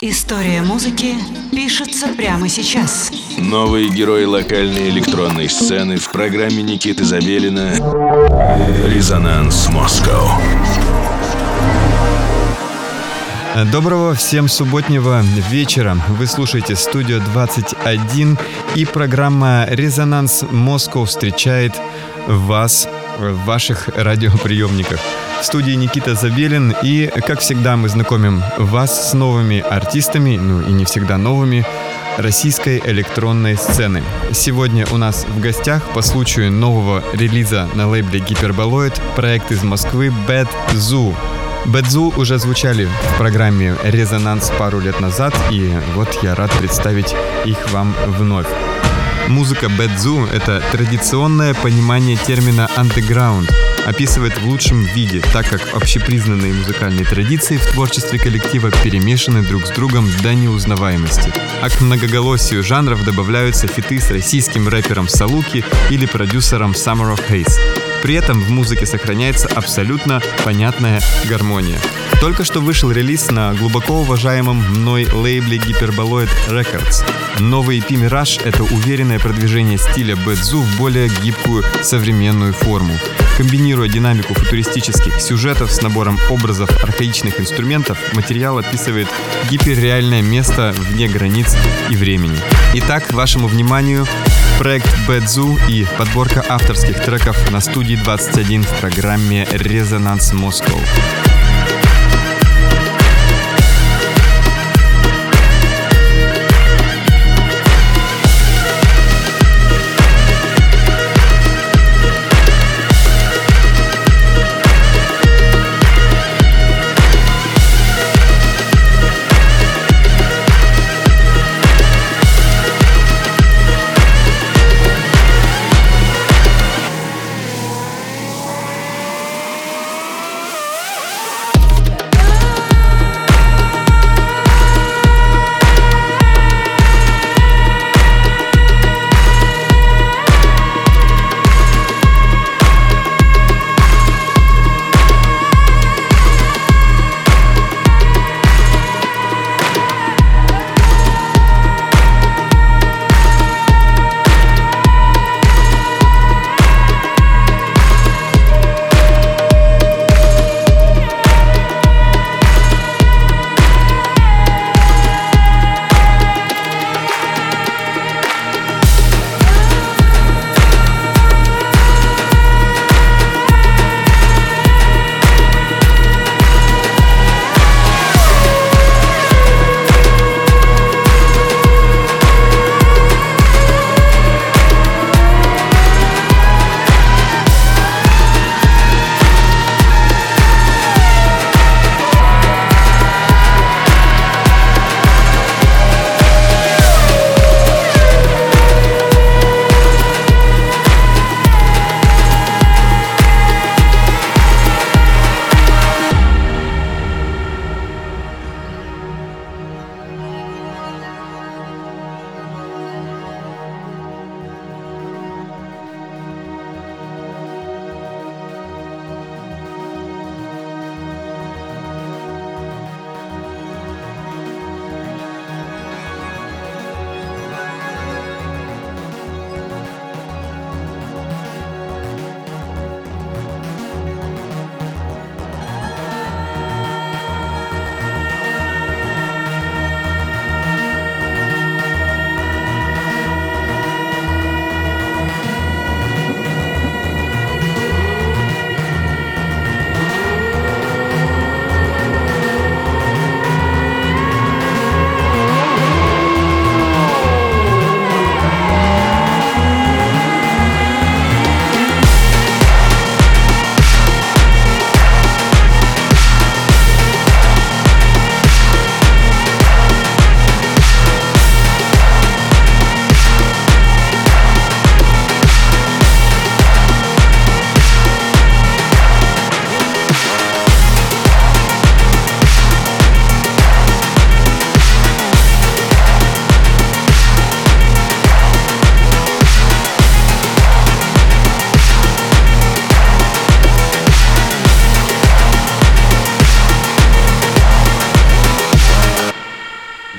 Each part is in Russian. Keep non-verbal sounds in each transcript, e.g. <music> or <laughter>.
История музыки пишется прямо сейчас. Новые герои локальной электронной сцены в программе Никиты Забелина «Резонанс Москва». Доброго всем субботнего вечера. Вы слушаете студию 21 и программа «Резонанс Москва» встречает вас в ваших радиоприемниках. В студии Никита Забелин и, как всегда, мы знакомим вас с новыми артистами, ну и не всегда новыми, российской электронной сцены. Сегодня у нас в гостях по случаю нового релиза на лейбле Гиперболоид проект из Москвы Bad Zoo. Бэдзу уже звучали в программе «Резонанс» пару лет назад, и вот я рад представить их вам вновь. Музыка Бэдзу — это традиционное понимание термина «underground», описывает в лучшем виде, так как общепризнанные музыкальные традиции в творчестве коллектива перемешаны друг с другом до неузнаваемости. А к многоголосию жанров добавляются фиты с российским рэпером Салуки или продюсером Summer of Haze. При этом в музыке сохраняется абсолютно понятная гармония. Только что вышел релиз на глубоко уважаемом мной лейбле Hyperboloid Records. Новый EP Mirage — это уверенное продвижение стиля бэдзу в более гибкую современную форму. Комбинируя динамику футуристических сюжетов с набором образов архаичных инструментов, материал описывает гиперреальное место вне границ и времени. Итак, вашему вниманию проект Бэдзу и подборка авторских треков на студии 21 в программе «Резонанс Москва».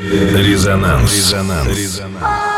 Резонанс. Резонанс. Резонанс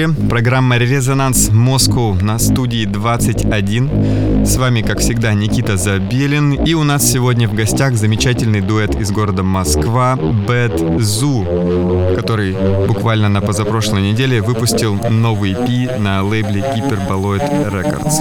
эфире. Программа «Резонанс Москва» на студии 21. С вами, как всегда, Никита Забелин. И у нас сегодня в гостях замечательный дуэт из города Москва Bad Zoo, который буквально на позапрошлой неделе выпустил новый EP на лейбле Hyperboloid Records.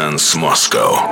Резонанс Москва.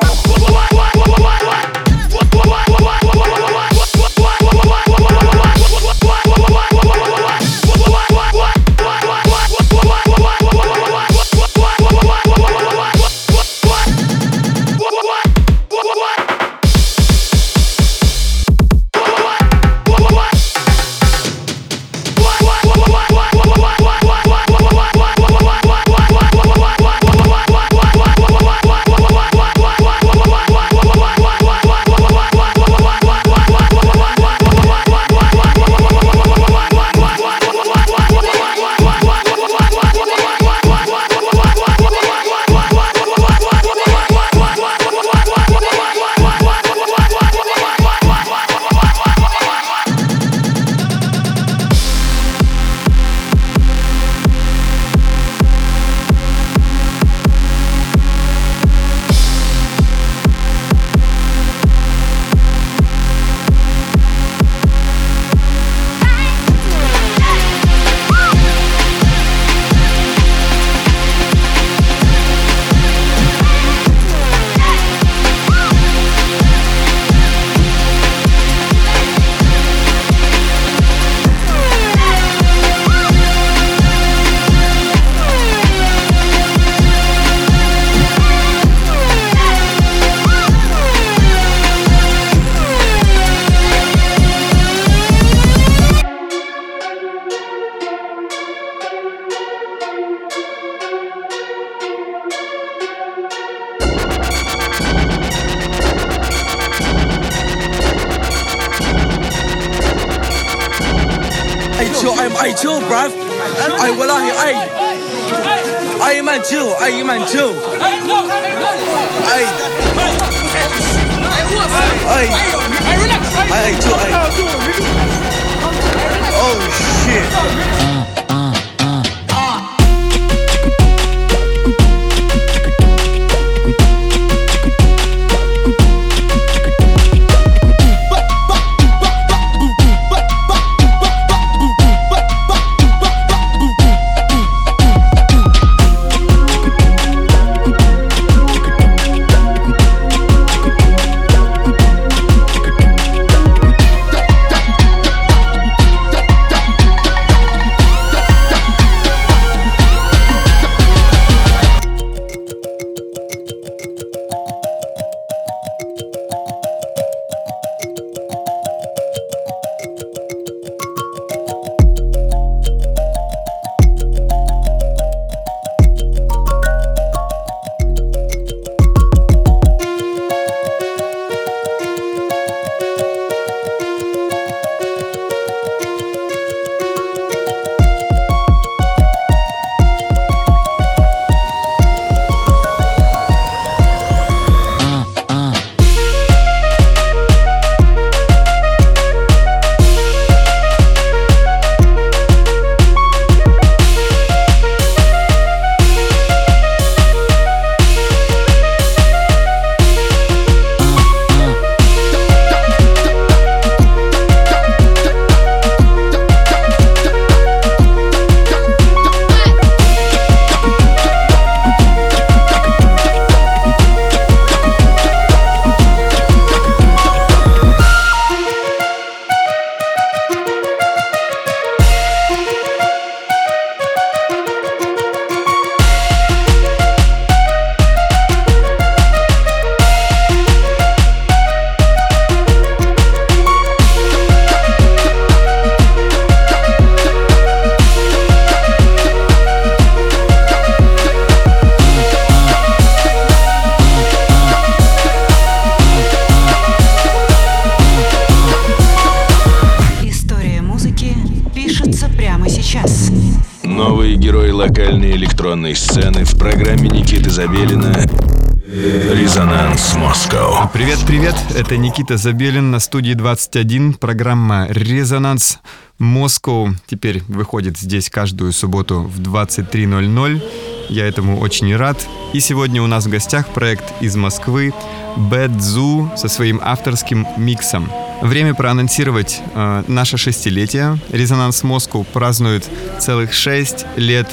Это Никита Забелин на студии 21, программа «Резонанс Москва». Теперь выходит здесь каждую субботу в 23.00. Я этому очень рад. И сегодня у нас в гостях проект из Москвы Zoo со своим авторским миксом. Время проанонсировать э, наше шестилетие. Резонанс Москву празднует целых шесть лет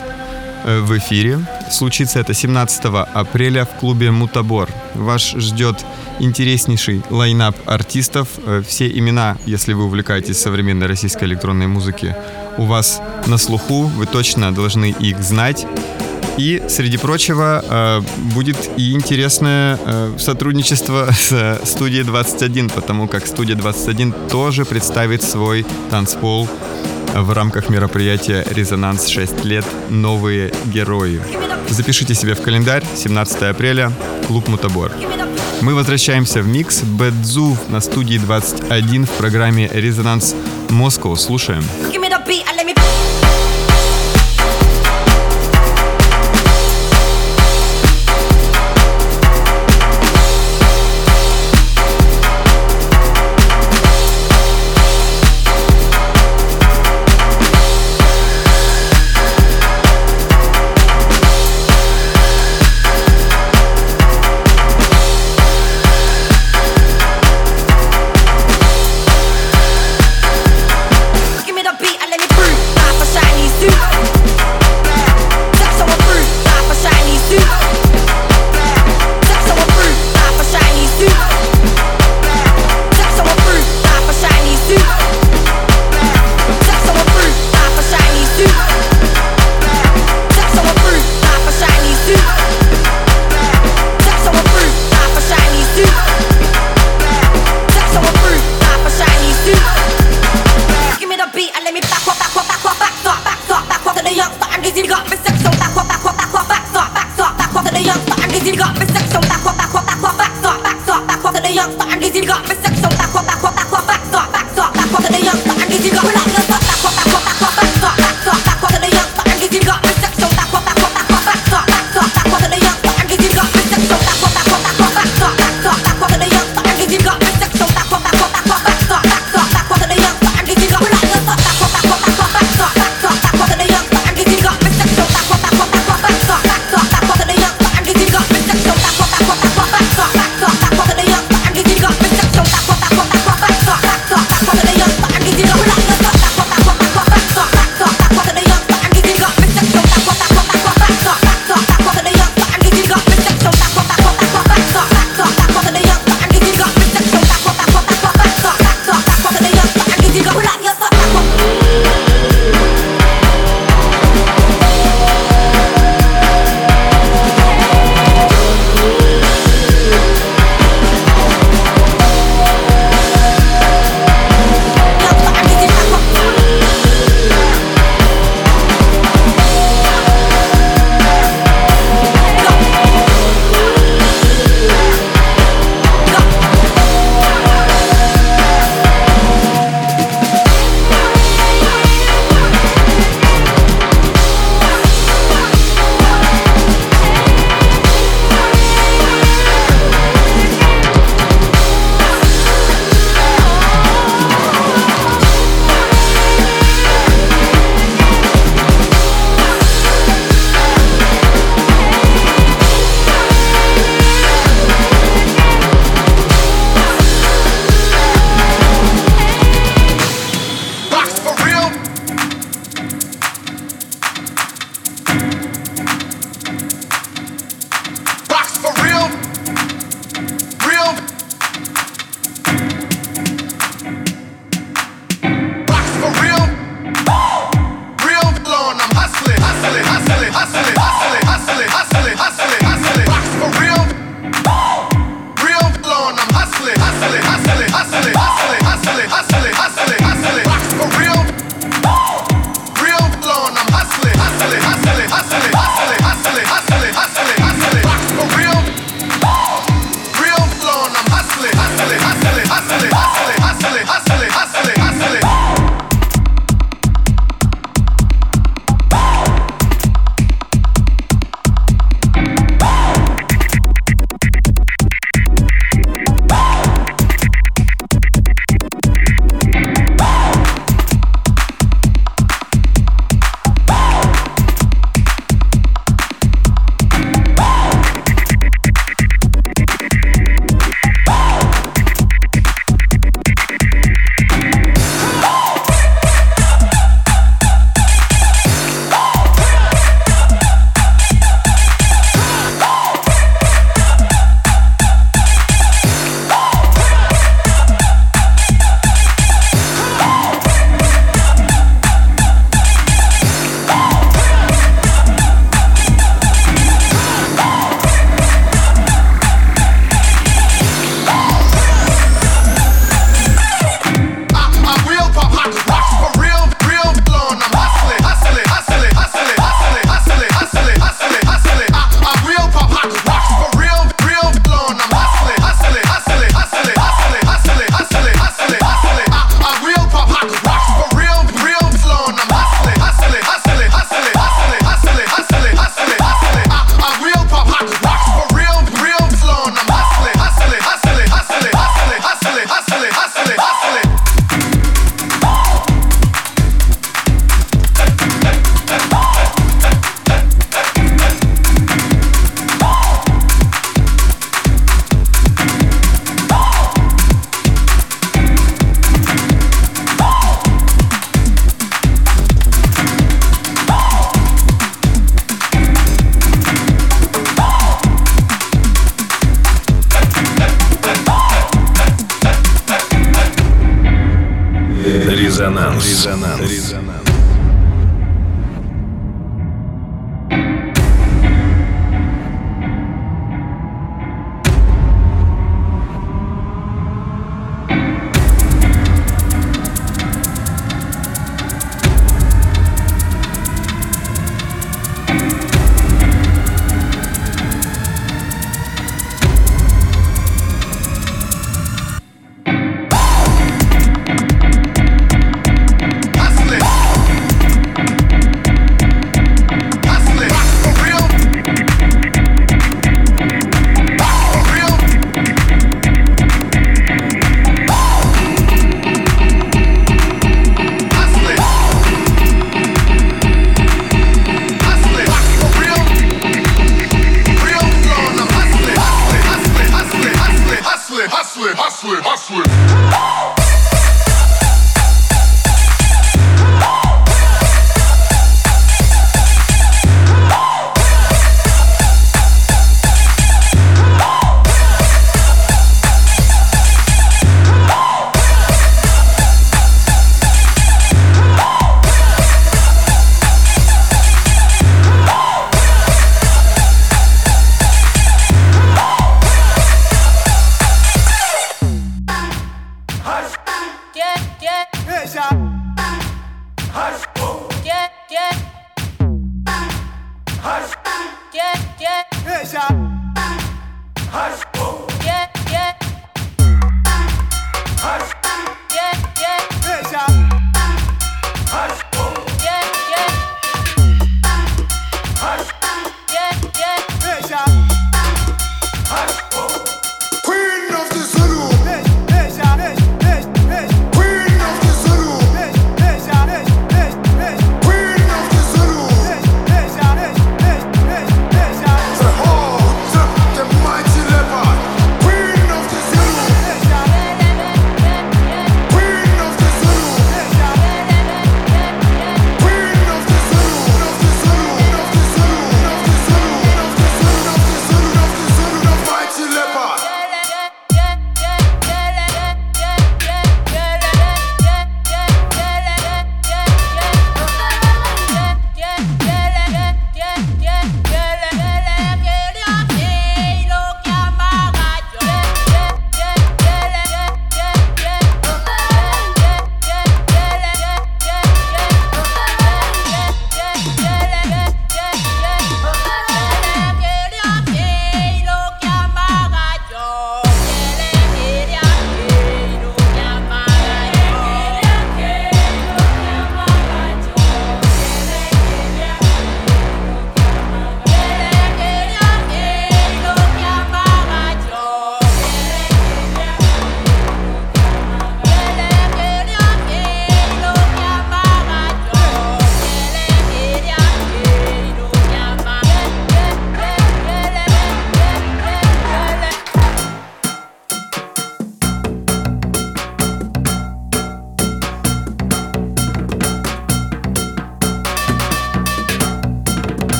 в эфире. Случится это 17 апреля в клубе Мутабор. Вас ждет интереснейший лайнап артистов. Э, все имена, если вы увлекаетесь современной российской электронной музыки, у вас на слуху. Вы точно должны их знать. И, среди прочего, э, будет и интересное э, сотрудничество <laughs> с студией 21, потому как студия 21 тоже представит свой танцпол в рамках мероприятия «Резонанс 6 лет. Новые герои». Запишите себе в календарь 17 апреля, клуб «Мутабор». Мы возвращаемся в микс Бэдзу на студии 21 в программе «Резонанс Москва». Слушаем. Give me the beat and let me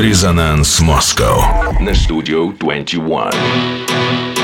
Резонанс Москва на студию 21.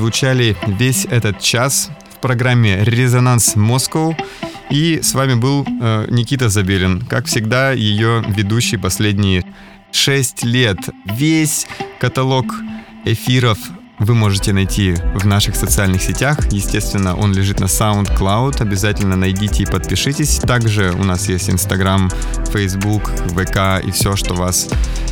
Звучали весь этот час в программе «Резонанс Москва». И с вами был э, Никита Забелин. Как всегда, ее ведущий последние 6 лет. Весь каталог эфиров вы можете найти в наших социальных сетях. Естественно, он лежит на SoundCloud. Обязательно найдите и подпишитесь. Также у нас есть Instagram, Facebook, ВК и все, что вас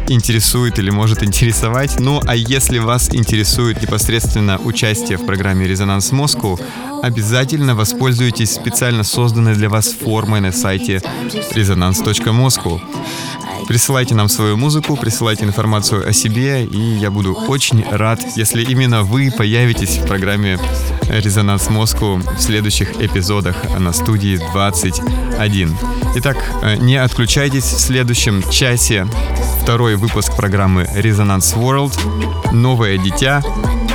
интересует или может интересовать. Ну, а если вас интересует непосредственно участие в программе «Резонанс Москву», обязательно воспользуйтесь специально созданной для вас формой на сайте резонанс.москву. Присылайте нам свою музыку, присылайте информацию о себе, и я буду очень рад, если именно вы появитесь в программе «Резонанс Москву» в следующих эпизодах на студии 21. Итак, э, не отключайтесь в следующем часе. Второй выпуск программы «Резонанс World». Новое дитя,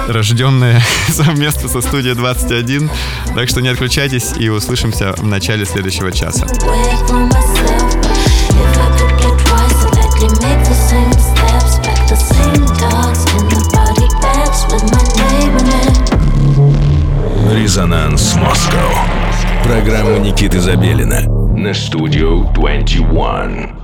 рожденное <laughs> совместно со студией 21. Так что не отключайтесь и услышимся в начале следующего часа. Резонанс Москва. Программа Никиты Забелина на студию 21.